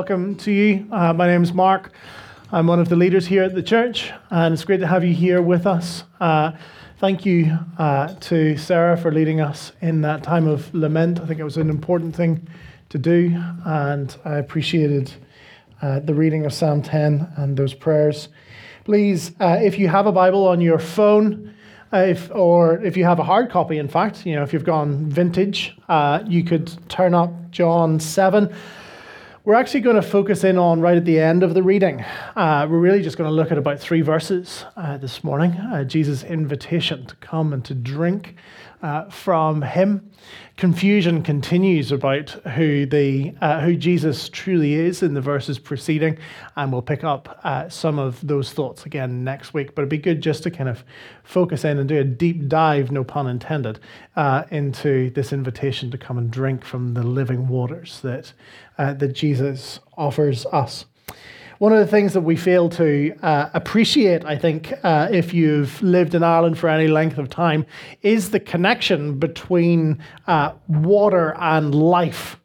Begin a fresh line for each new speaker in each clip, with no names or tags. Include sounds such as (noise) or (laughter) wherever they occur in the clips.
welcome to you. Uh, my name is Mark. I'm one of the leaders here at the church, and it's great to have you here with us. Uh, thank you uh, to Sarah for leading us in that time of lament. I think it was an important thing to do, and I appreciated uh, the reading of Psalm 10 and those prayers. Please, uh, if you have a Bible on your phone, uh, if, or if you have a hard copy, in fact, you know, if you've gone vintage, you could turn up John 7. We're actually going to focus in on right at the end of the reading. Uh, we're really just going to look at about three verses uh, this morning. Uh, Jesus' invitation to come and to drink uh, from him. Confusion continues about who the uh, who Jesus truly is in the verses preceding, and we'll pick up uh, some of those thoughts again next week. But it'd be good just to kind of focus in and do a deep dive, no pun intended, uh, into this invitation to come and drink from the living waters that uh, that Jesus offers us. One of the things that we fail to uh, appreciate, I think, uh, if you've lived in Ireland for any length of time, is the connection between uh, water and life.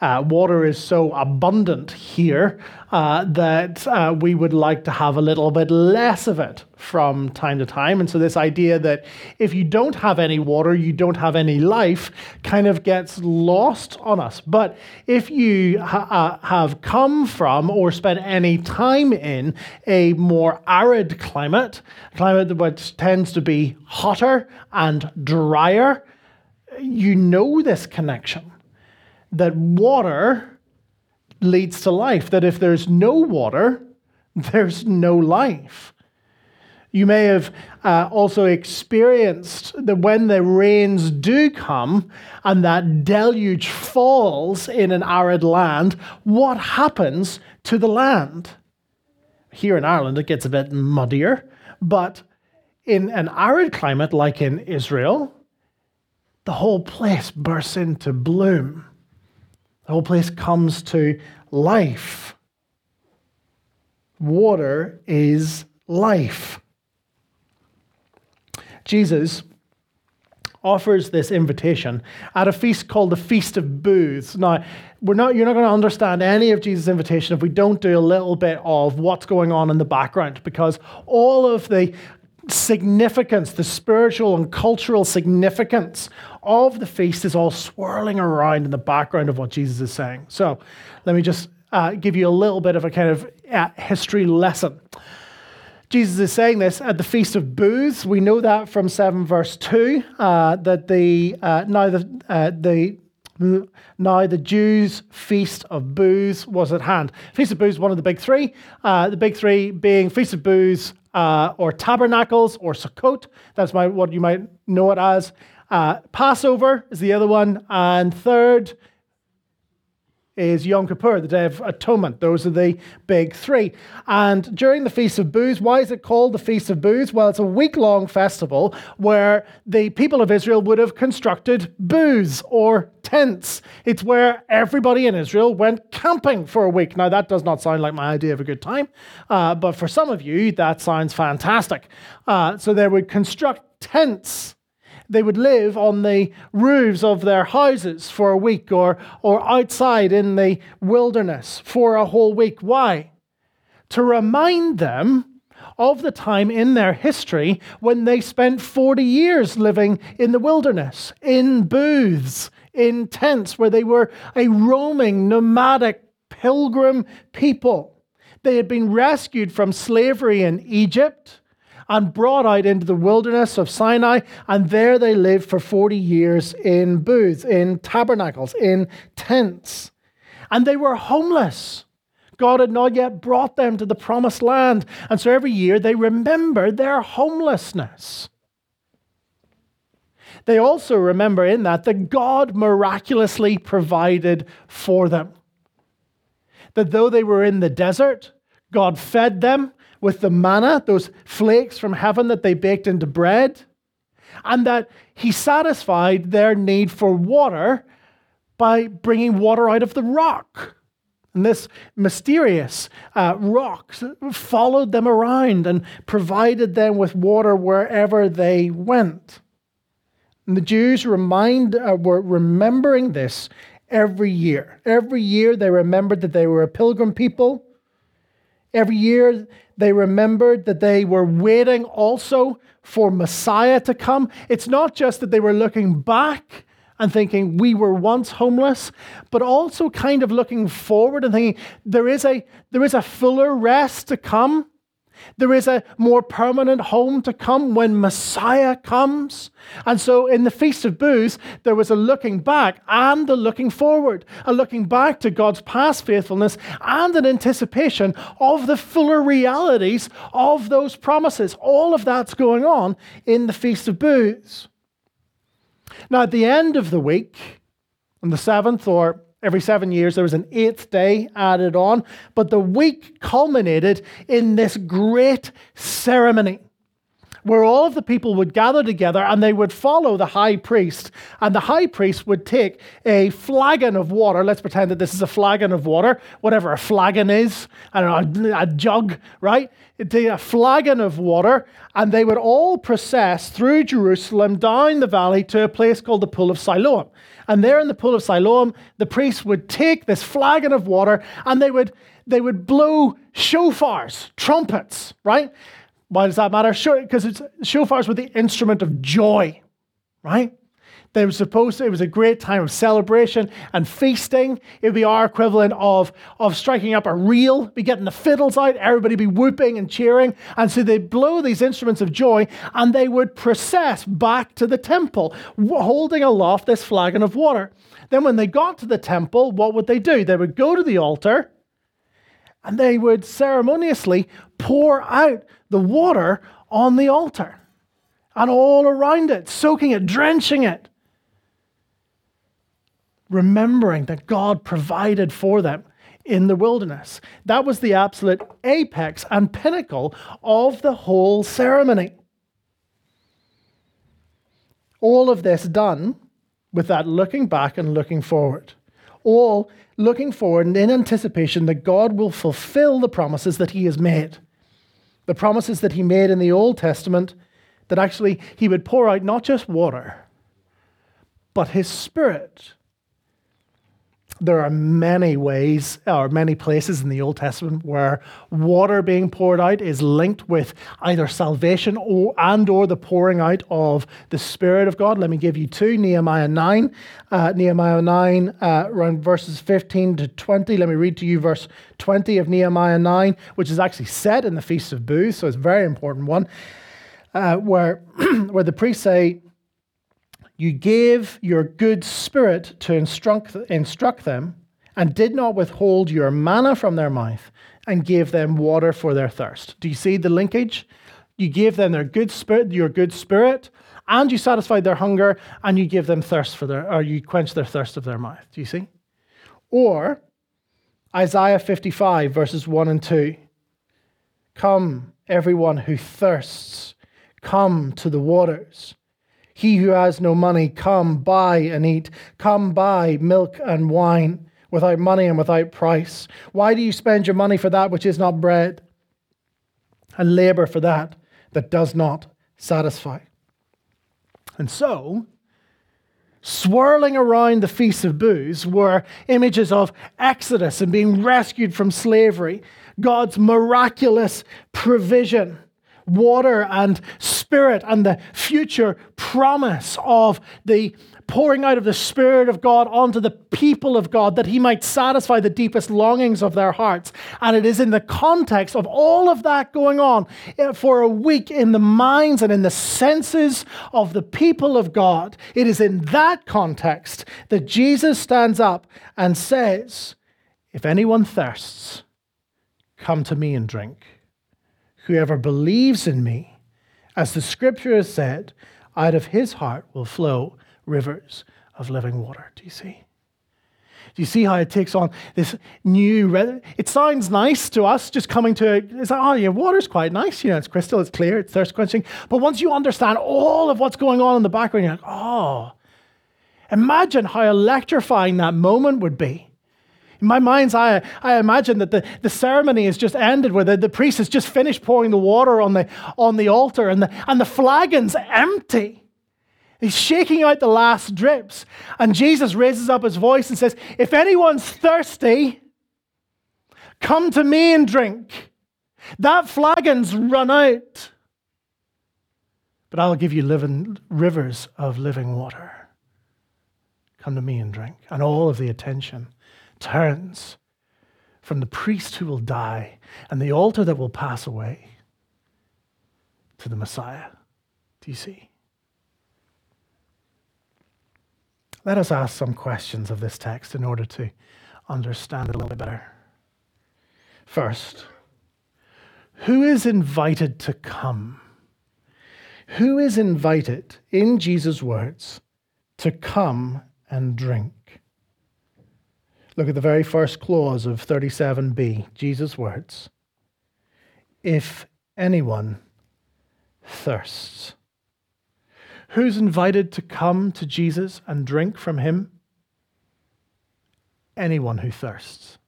Uh, water is so abundant here uh, that uh, we would like to have a little bit less of it from time to time. And so, this idea that if you don't have any water, you don't have any life kind of gets lost on us. But if you ha- uh, have come from or spent any time in a more arid climate, climate which tends to be hotter and drier, you know this connection that water leads to life, that if there's no water, (laughs) there's no life. You may have uh, also experienced that when the rains do come and that deluge falls in an arid land, what happens to the land? Here in Ireland, it gets a bit muddier, but in an arid climate like in Israel, the whole place bursts into bloom. The whole place comes to life. Water is life. Jesus offers this invitation at a feast called the Feast of Booths. Now, we're not, you're not going to understand any of Jesus' invitation if we don't do a little bit of what's going on in the background, because all of the significance, the spiritual and cultural significance of the feast is all swirling around in the background of what Jesus is saying. So let me just uh, give you a little bit of a kind of uh, history lesson. Jesus is saying this at the Feast of Booths. We know that from 7 verse 2, uh, that the, uh, now the, uh, the now the Jews' feast of booths was at hand. Feast of booths, one of the big three. Uh, the big three being Feast of booths, uh, or tabernacles or Sukkot. That's my, what you might know it as. Uh, Passover is the other one. And third is Yom Kippur, the Day of Atonement. Those are the big three. And during the Feast of Booths, why is it called the Feast of Booths? Well, it's a week long festival where the people of Israel would have constructed booths or tents. It's where everybody in Israel went camping for a week. Now, that does not sound like my idea of a good time, uh, but for some of you, that sounds fantastic. Uh, so they would construct tents they would live on the roofs of their houses for a week or, or outside in the wilderness for a whole week. Why? To remind them of the time in their history when they spent 40 years living in the wilderness, in booths, in tents, where they were a roaming, nomadic, pilgrim people. They had been rescued from slavery in Egypt and brought out into the wilderness of Sinai, and there they lived for 40 years in booths, in tabernacles, in tents. And they were homeless. God had not yet brought them to the promised land. And so every year they remembered their homelessness. They also remember in that that God miraculously provided for them. That though they were in the desert, God fed them with the manna, those flakes from heaven that they baked into bread, and that he satisfied their need for water by bringing water out of the rock. And this mysterious uh, rock followed them around and provided them with water wherever they went. And the Jews remind, uh, were remembering this every year. Every year they remembered that they were a pilgrim people. Every year they remembered that they were waiting also for Messiah to come. It's not just that they were looking back and thinking we were once homeless, but also kind of looking forward and thinking there is a, there is a fuller rest to come. There is a more permanent home to come when Messiah comes. And so in the Feast of Booths, there was a looking back and a looking forward, a looking back to God's past faithfulness and an anticipation of the fuller realities of those promises. All of that's going on in the Feast of Booths. Now, at the end of the week, on the seventh or every seven years, there was an eighth day added on, but the week culminated in this great ceremony where all of the people would gather together and they would follow the high priest. And the high priest would take a flagon of water. Let's pretend that this is a flagon of water, whatever a flagon is. I don't know, a, a jug, right? It'd take a flagon of water, and they would all process through Jerusalem down the valley to a place called the Pool of Siloam. And there in the Pool of Siloam, the priest would take this flagon of water and they would, they would blow shofars, trumpets, right? Why does that matter? Sure, because it's shofars were the instrument of joy, right? They were supposed to, it was a great time of celebration and feasting. It would be our equivalent of, of striking up a reel, be getting the fiddles out, everybody be whooping and cheering. And so they blow these instruments of joy and they would process back to the temple, holding aloft this flagon of water. Then when they got to the temple, what would they do? They would go to the altar and they would ceremoniously pour out the water on the altar and all around it, soaking it, drenching it, remembering that God provided for them in the wilderness. That was the absolute apex and pinnacle of the whole ceremony. All of this done with that looking back and looking forward. All looking forward and in anticipation that God will fulfill the promises that He has made. The promises that he made in the Old Testament that actually he would pour out not just water, but his spirit there are many ways or many places in the Old Testament where water being poured out is linked with either salvation or and or the pouring out of the Spirit of God. Let me give you two. Nehemiah 9. Uh, Nehemiah 9, uh, around verses 15 to 20. Let me read to you verse 20 of Nehemiah 9, which is actually set in the Feast of Booths, so it's a very important one, uh, where, (clears throat) where the priests say, you gave your good spirit to instruct, instruct them, and did not withhold your manna from their mouth, and gave them water for their thirst. Do you see the linkage? You gave them their good spirit, your good spirit, and you satisfied their hunger, and you gave them thirst for their, or you quenched their thirst of their mouth. Do you see? Or Isaiah 55, verses 1 and 2. Come, everyone who thirsts, come to the waters. He who has no money, come buy and eat. Come buy milk and wine without money and without price. Why do you spend your money for that which is not bread, and labor for that that does not satisfy? And so, swirling around the Feast of Booths were images of Exodus and being rescued from slavery, God's miraculous provision water and spirit and the future promise of the pouring out of the Spirit of God onto the people of God that He might satisfy the deepest longings of their hearts. And it is in the context of all of that going on eh, for a week in the minds and in the senses of the people of God. It is in that context that Jesus stands up and says, If anyone thirsts, come to me and drink. Whoever believes in me, as the scripture has said, out of his heart will flow rivers of living water. Do you see? Do you see how it takes on this new? It sounds nice to us, just coming to it. it's like, oh yeah, water's quite nice. You know, it's crystal, it's clear, it's thirst quenching. But once you understand all of what's going on in the background, you're like, oh, imagine how electrifying that moment would be in my mind's eye, I imagine that the, the ceremony has just ended where the, the priest has just finished pouring the water on the, on the altar and the, and the flagon's empty. He's shaking out the last drips. And Jesus raises up his voice and says, If anyone's thirsty, come to me and drink. That flagon's run out. But I'll give you living rivers of living water. Come to me and drink. And all of the attention turns from the priest who will die and the altar that will pass away to the Messiah. Do you see? Let us ask some questions of this text in order to understand it a little bit better. First, who is invited to come? Who is invited, in Jesus' words, to come and drink? Look at the very first clause of 37b, Jesus' words. If anyone thirsts. Who's invited to come to Jesus and drink from him? Anyone who thirsts.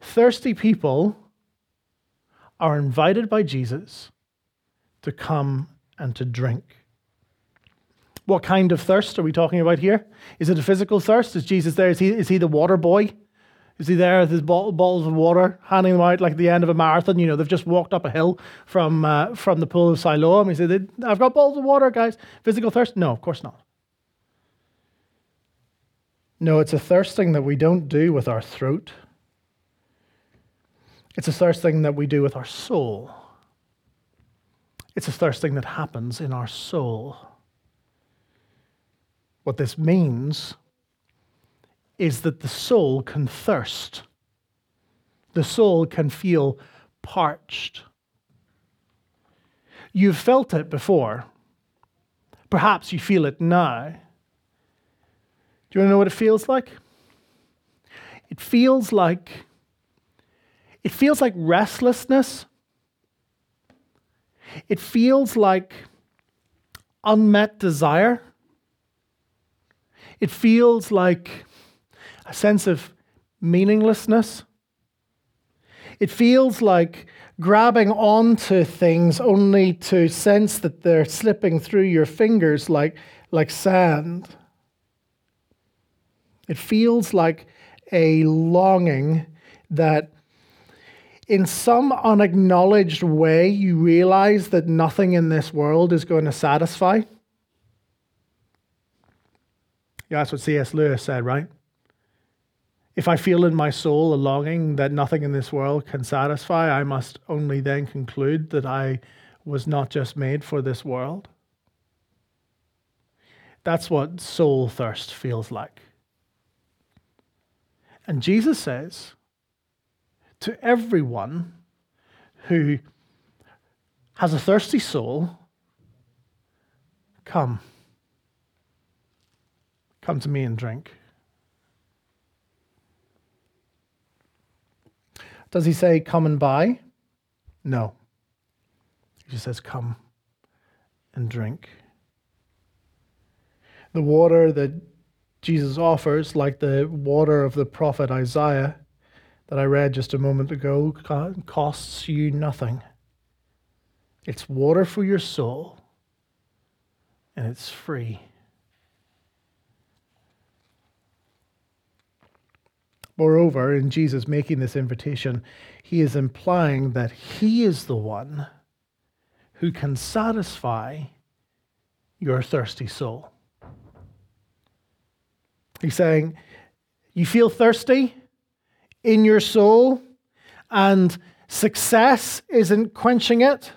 Thirsty people are invited by Jesus to come and to drink. What kind of thirst are we talking about here? Is it a physical thirst? Is Jesus there? Is he, is he the water boy? Is he there with his bottles of water, handing them out like at the end of a marathon? You know, they've just walked up a hill from, uh, from the pool of Siloam. He said, I've got bottles of water, guys. Physical thirst? No, of course not. No, it's a thirsting that we don't do with our throat. It's a thirsting that we do with our soul. It's a thirsting that happens in our soul. What this means is that the soul can thirst, the soul can feel parched. You've felt it before. Perhaps you feel it now. Do you want to know what it feels like? It feels like it feels like restlessness. It feels like unmet desire. It feels like a sense of meaninglessness. It feels like grabbing onto things only to sense that they're slipping through your fingers like, like sand. It feels like a longing that, in some unacknowledged way, you realize that nothing in this world is going to satisfy. Yeah, that's what C.S. Lewis said, right? If I feel in my soul a longing that nothing in this world can satisfy, I must only then conclude that I was not just made for this world. That's what soul thirst feels like. And Jesus says to everyone who has a thirsty soul, Come. Come to me and drink. Does he say, come and buy? No. He just says, come and drink. The water that Jesus offers, like the water of the prophet Isaiah that I read just a moment ago, costs you nothing. It's water for your soul, and it's free. Moreover, in Jesus making this invitation, he is implying that he is the one who can satisfy your thirsty soul. He's saying, You feel thirsty in your soul, and success isn't quenching it,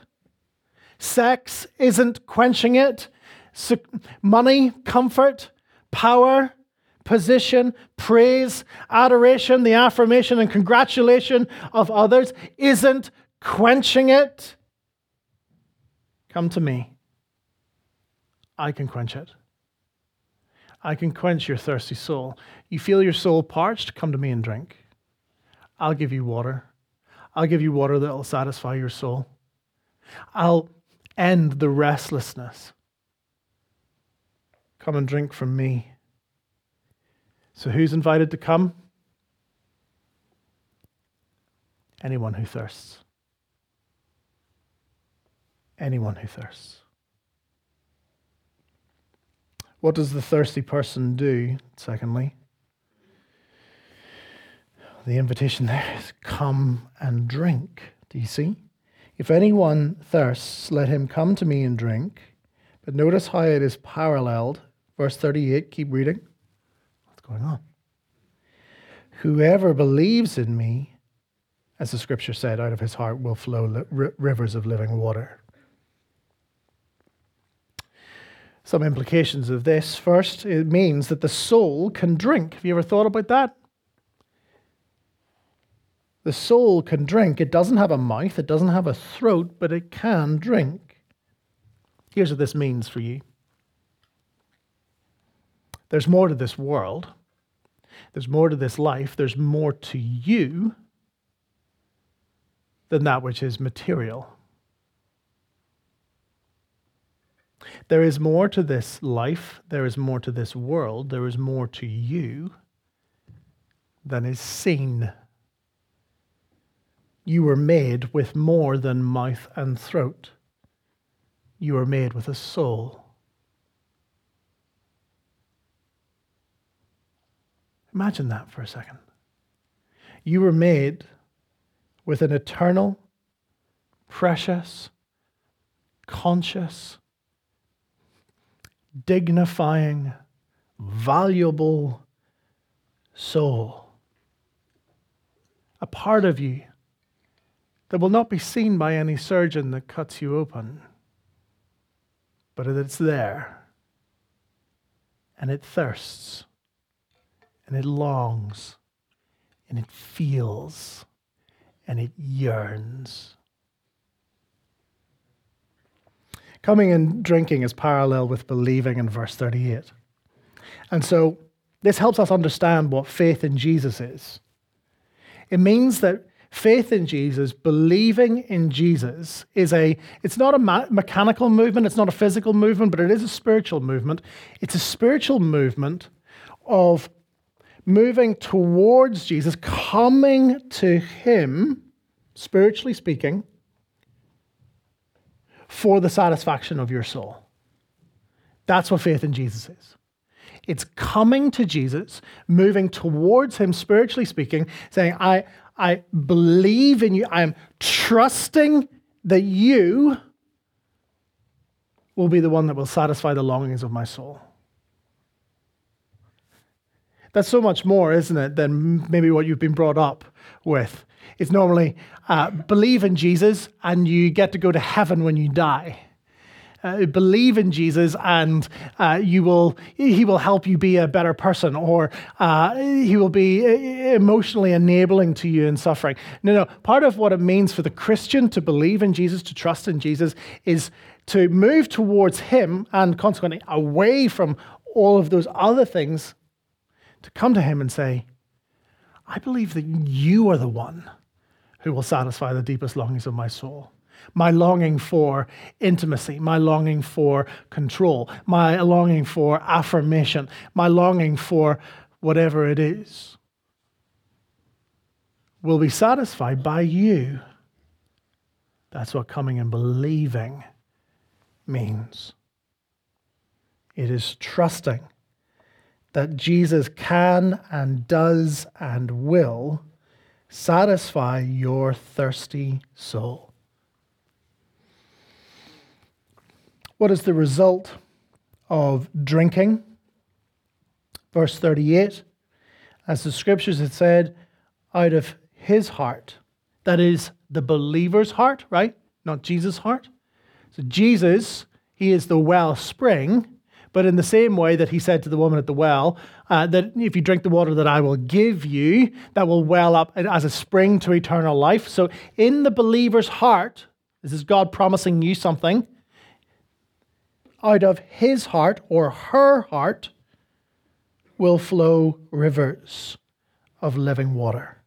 sex isn't quenching it, money, comfort, power, position, praise, adoration, the affirmation and congratulation of others isn't quenching it, come to me. I can quench it. I can quench your thirsty soul. You feel your soul parched? Come to me and drink. I'll give you water. I'll give you water that will satisfy your soul. I'll end the restlessness. Come and drink from me. So, who's invited to come? Anyone who thirsts. Anyone who thirsts. What does the thirsty person do? Secondly, the invitation there is come and drink. Do you see? If anyone thirsts, let him come to me and drink. But notice how it is paralleled. Verse 38, keep reading. Going on? Whoever believes in me, as the scripture said, out of his heart will flow li- rivers of living water. Some implications of this. First, it means that the soul can drink. Have you ever thought about that? The soul can drink. It doesn't have a mouth, it doesn't have a throat, but it can drink. Here's what this means for you there's more to this world, there's more to this life, there's more to you than that which is material. There is more to this life, there is more to this world, there is more to you than is seen you were made with more than mouth and throat. You were made with a soul. Imagine that for a second. You were made with an eternal, precious, conscious, dignifying, valuable soul. A part of you that will not be seen by any surgeon that cuts you open, but it's there. And it thirsts, and it longs, and it feels, and it yearns. Coming and drinking is parallel with believing in verse 38. And so this helps us understand what faith in Jesus is. It means that faith in Jesus, believing in Jesus, is a, it's not a mechanical movement, it's not a physical movement, but it is a spiritual movement. It's a spiritual movement of moving towards Jesus, coming to Him, spiritually speaking, for the satisfaction of your soul. That's what faith in Jesus is. It's coming to Jesus, moving towards Him, spiritually speaking, saying, I, I believe in you. I am trusting that you will be the one that will satisfy the longings of my soul. That's so much more, isn't it, than maybe what you've been brought up with. It's normally uh, believe in Jesus and you get to go to heaven when you die uh, believe in Jesus and uh, you will, he will help you be a better person or uh, he will be uh, emotionally enabling to you in suffering. No, no. Part of what it means for the Christian to believe in Jesus, to trust in Jesus, is to move towards him and consequently away from all of those other things to come to him and say, I believe that you are the one who will satisfy the deepest longings of my soul my longing for intimacy, my longing for control, my longing for affirmation, my longing for whatever it is will be satisfied by you. That's what coming and believing means. It is trusting that Jesus can and does and will satisfy your thirsty soul. What is the result of drinking? Verse 38 As the scriptures had said, out of his heart, that is the believer's heart, right? Not Jesus' heart. So Jesus, he is the well spring, but in the same way that he said to the woman at the well, uh, that if you drink the water that I will give you, that will well up as a spring to eternal life. So in the believer's heart, this is God promising you something out of his heart or her heart will flow rivers of living water.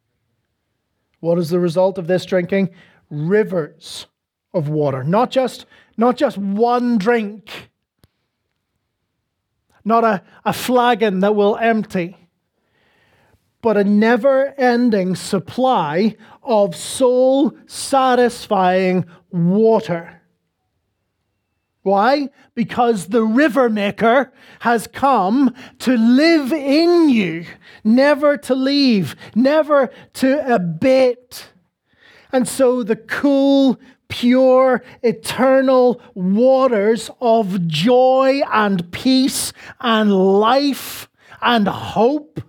What is the result of this drinking? Rivers of water. Not just, not just one drink, not a, a flagon that will empty, but a never ending supply of soul satisfying water Why? Because the river maker has come to live in you, never to leave, never to abate. And so the cool, pure, eternal waters of joy and peace and life and hope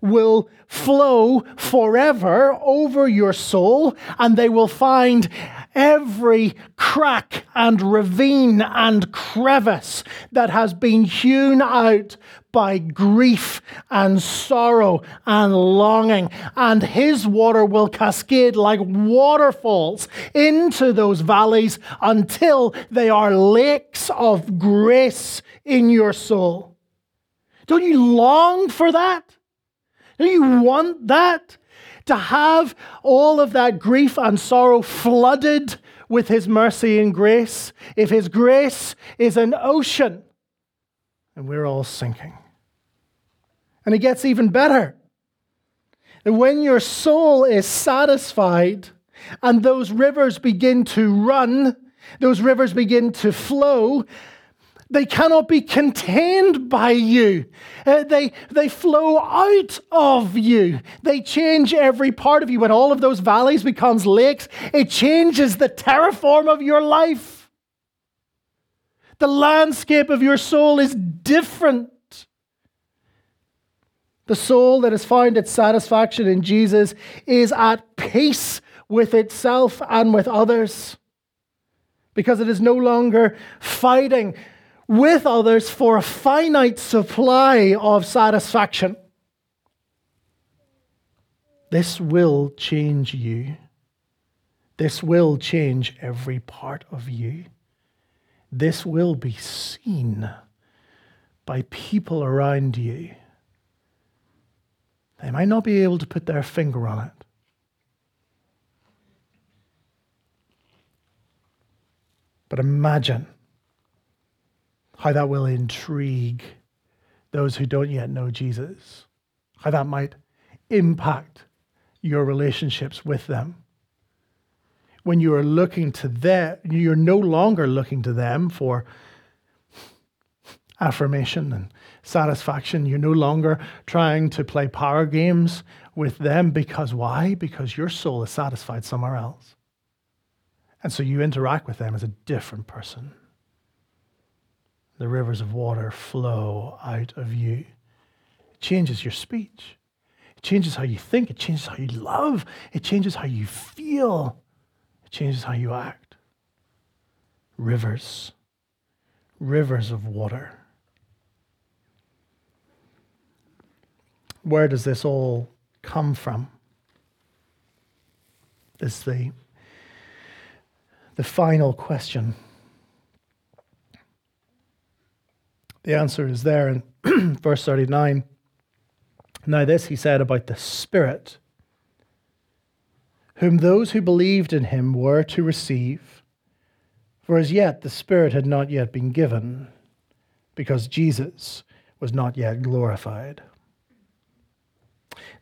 will flow forever over your soul, and they will find every crack and ravine and crevice that has been hewn out by grief and sorrow and longing. And his water will cascade like waterfalls into those valleys until they are lakes of grace in your soul. Don't you long for that? Don't you want that? To have all of that grief and sorrow flooded with His mercy and grace. If His grace is an ocean, and we're all sinking. And it gets even better. And when your soul is satisfied and those rivers begin to run, those rivers begin to flow, they cannot be contained by you. Uh, they, they flow out of you. They change every part of you. When all of those valleys becomes lakes, it changes the terraform of your life. The landscape of your soul is different. The soul that has found its satisfaction in Jesus is at peace with itself and with others because it is no longer fighting with others for a finite supply of satisfaction. This will change you. This will change every part of you. This will be seen by people around you. They might not be able to put their finger on it. But imagine how that will intrigue those who don't yet know Jesus, how that might impact your relationships with them. When you are looking to them, you're no longer looking to them for affirmation and satisfaction. You're no longer trying to play power games with them because why? Because your soul is satisfied somewhere else. And so you interact with them as a different person the rivers of water flow out of you. It changes your speech. It changes how you think. It changes how you love. It changes how you feel. It changes how you act. Rivers, rivers of water. Where does this all come from? This is the, the final question. The answer is there in (clears throat) verse 39. Now, this he said about the Spirit, whom those who believed in him were to receive. For as yet the Spirit had not yet been given, because Jesus was not yet glorified.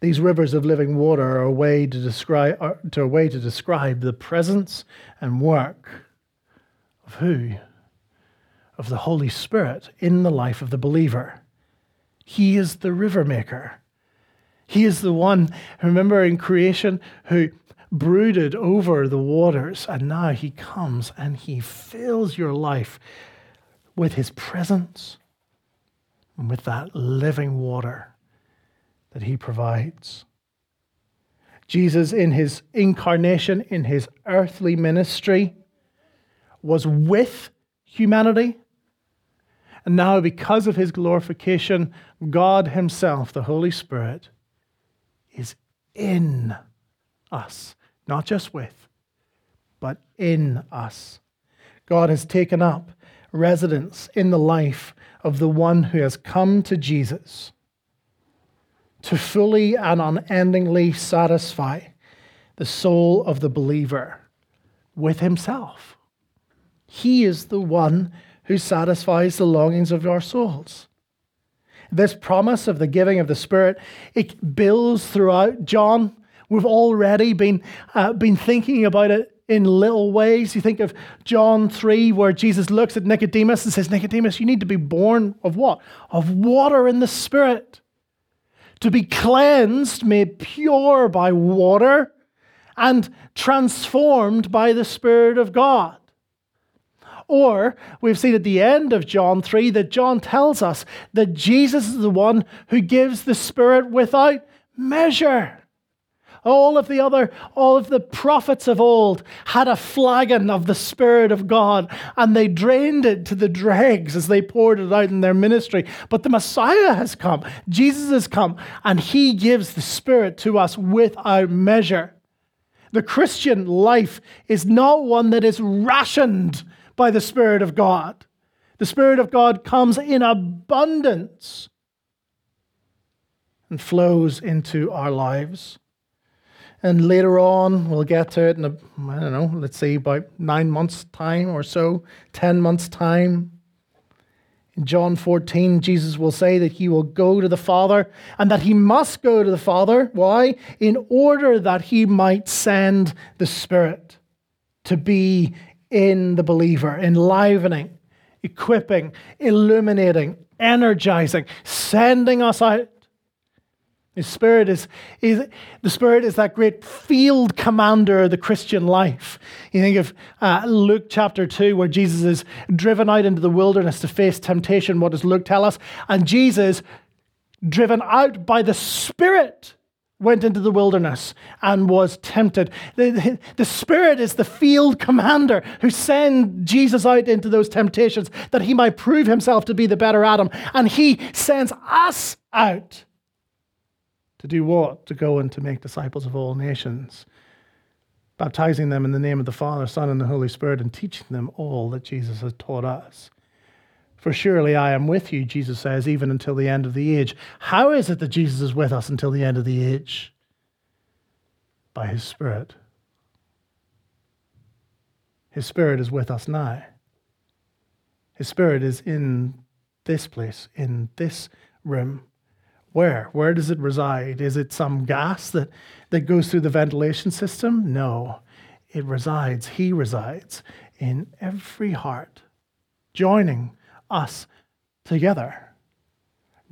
These rivers of living water are a way to describe, to a way to describe the presence and work of who? of the Holy Spirit in the life of the believer. He is the river maker. He is the one, remember in creation, who brooded over the waters, and now he comes and he fills your life with his presence and with that living water that he provides. Jesus, in his incarnation, in his earthly ministry, was with humanity and now, because of his glorification, God himself, the Holy Spirit, is in us, not just with, but in us. God has taken up residence in the life of the one who has come to Jesus to fully and unendingly satisfy the soul of the believer with himself. He is the one who satisfies the longings of our souls. This promise of the giving of the Spirit, it builds throughout John. We've already been, uh, been thinking about it in little ways. You think of John 3, where Jesus looks at Nicodemus and says, Nicodemus, you need to be born of what? Of water and the Spirit. To be cleansed, made pure by water, and transformed by the Spirit of God. Or we've seen at the end of John 3 that John tells us that Jesus is the one who gives the Spirit without measure. All of the other, all of the prophets of old had a flagon of the Spirit of God and they drained it to the dregs as they poured it out in their ministry. But the Messiah has come, Jesus has come, and he gives the Spirit to us without measure. The Christian life is not one that is rationed by the Spirit of God. The Spirit of God comes in abundance and flows into our lives. And later on, we'll get to it in, a, I don't know, let's say about nine months' time or so, 10 months' time. In John 14, Jesus will say that he will go to the Father and that he must go to the Father. Why? In order that he might send the Spirit to be in the believer, enlivening, equipping, illuminating, energizing, sending us out his spirit is, is, the spirit is that great field commander of the Christian life. You think of uh, Luke chapter 2, where Jesus is driven out into the wilderness to face temptation. What does Luke tell us? And Jesus, driven out by the Spirit, went into the wilderness and was tempted. The, the, the, Spirit is the field commander who sends Jesus out into those temptations that he might prove himself to be the better Adam. And he sends us out to do what? To go and to make disciples of all nations, baptizing them in the name of the Father, Son, and the Holy Spirit, and teaching them all that Jesus has taught us. For surely I am with you, Jesus says, even until the end of the age. How is it that Jesus is with us until the end of the age? By his Spirit. His Spirit is with us now. His Spirit is in this place, in this room. Where? Where does it reside? Is it some gas that, that goes through the ventilation system? No. It resides, He resides in every heart, joining us together,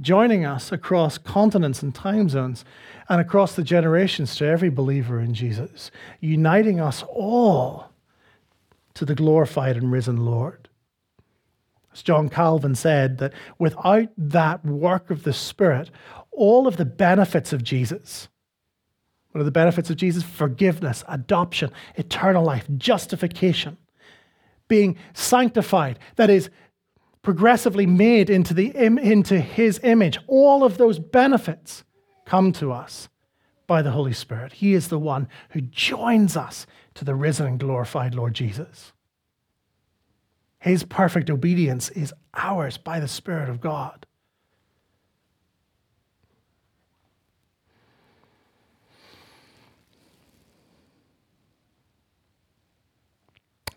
joining us across continents and time zones and across the generations to every believer in Jesus, uniting us all to the glorified and risen Lord. As John Calvin said, that without that work of the Spirit, all of the benefits of Jesus, what are the benefits of Jesus? Forgiveness, adoption, eternal life, justification, being sanctified, that is, progressively made into, the, into his image. All of those benefits come to us by the Holy Spirit. He is the one who joins us to the risen and glorified Lord Jesus. His perfect obedience is ours by the Spirit of God.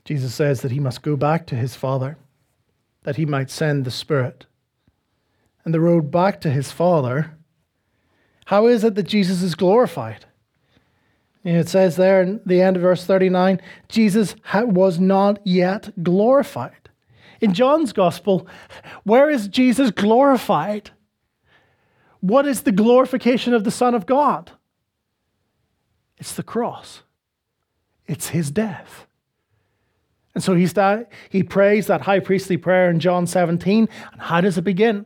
Jesus says that he must go back to his Father, that he might send the Spirit. And the road back to his Father, how is it that Jesus is glorified? It says there in the end of verse 39 Jesus was not yet glorified. In John's gospel, where is Jesus glorified? What is the glorification of the Son of God? It's the cross, it's his death. And so he's that, he prays that high priestly prayer in John 17. And how does it begin?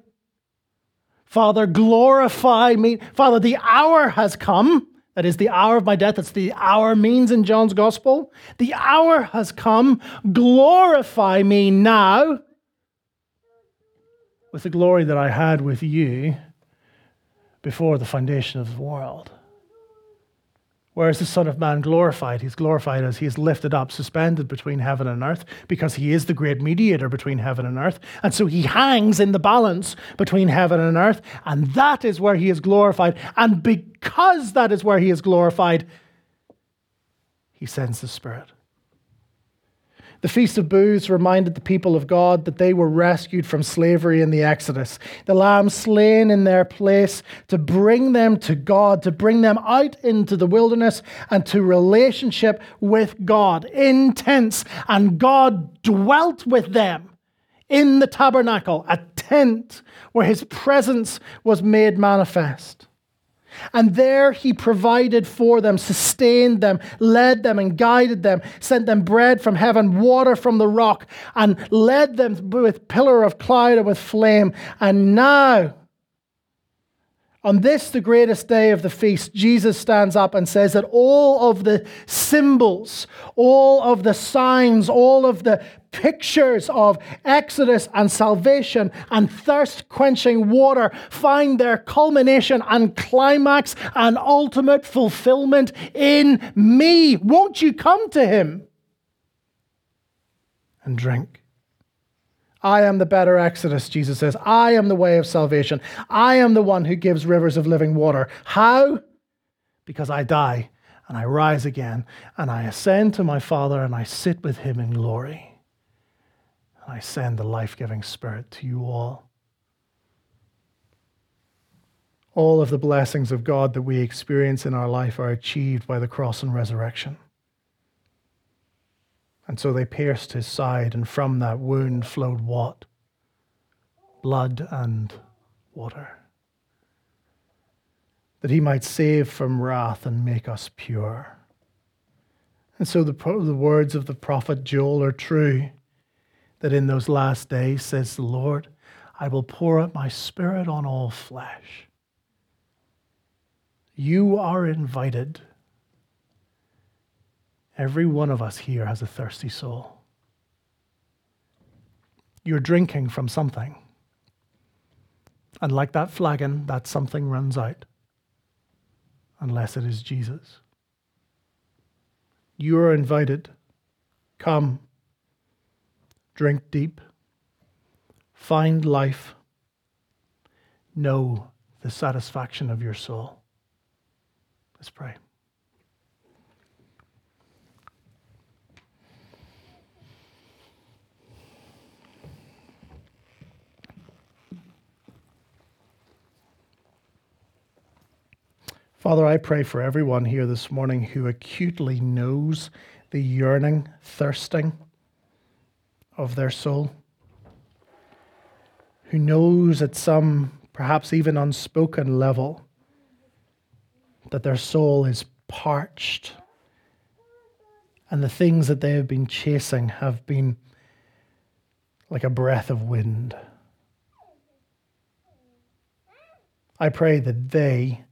Father, glorify me. Father, the hour has come. That is the hour of my death. That's the hour means in John's gospel. The hour has come. Glorify me now with the glory that I had with you before the foundation of the world. Where is the Son of Man glorified? He's glorified as he is lifted up, suspended between heaven and earth, because he is the great mediator between heaven and earth. And so he hangs in the balance between heaven and earth, and that is where he is glorified. And because that is where he is glorified, he sends the Spirit. The Feast of Booths reminded the people of God that they were rescued from slavery in the Exodus. The lamb slain in their place to bring them to God, to bring them out into the wilderness and to relationship with God Intense. And God dwelt with them in the tabernacle, a tent where his presence was made manifest. And there he provided for them, sustained them, led them, and guided them, sent them bread from heaven, water from the rock, and led them with pillar of cloud and with flame. And now, on this, the greatest day of the feast, Jesus stands up and says that all of the symbols, all of the signs, all of the pictures of Exodus and salvation and thirst quenching water find their culmination and climax and ultimate fulfillment in me. Won't you come to him and drink? I am the better Exodus, Jesus says. I am the way of salvation. I am the one who gives rivers of living water. How? Because I die and I rise again and I ascend to my Father and I sit with him in glory. And I send the life giving Spirit to you all. All of the blessings of God that we experience in our life are achieved by the cross and resurrection. And so they pierced his side, and from that wound flowed what? Blood and water. That he might save from wrath and make us pure. And so the, the words of the prophet Joel are true that in those last days, says the Lord, I will pour out my spirit on all flesh. You are invited Every one of us here has a thirsty soul. You're drinking from something. And like that flagon, that something runs out, unless it is Jesus. You are invited. Come, drink deep, find life, know the satisfaction of your soul. Let's pray. Father, I pray for everyone here this morning who acutely knows the yearning, thirsting of their soul, who knows at some, perhaps even unspoken level, that their soul is parched and the things that they have been chasing have been like a breath of wind. I pray that they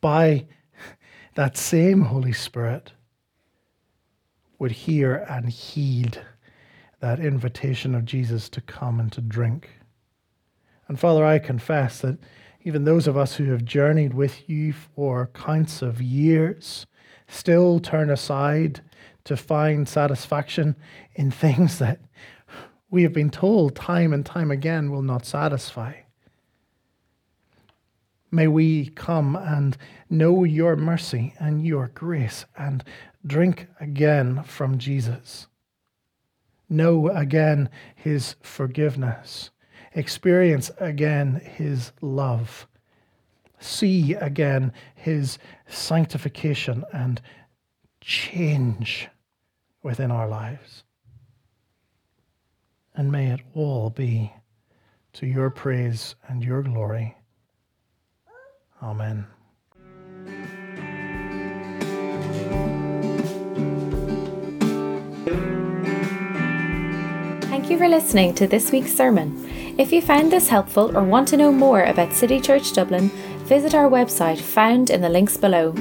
by that same Holy Spirit would hear and heed that invitation of Jesus to come and to drink. And Father, I confess that even those of us who have journeyed with you for counts of years still turn aside to find satisfaction in (laughs) things that we have been told time and time again will not satisfy. May we come and know your mercy and your grace and drink again from Jesus. Know again his forgiveness. Experience again his love. See again his sanctification and change within our lives. And may it all be to your praise and your glory. Amen.
For listening to this week's sermon. If you found this helpful or want to know more about City Church Dublin, visit our website found in the links below.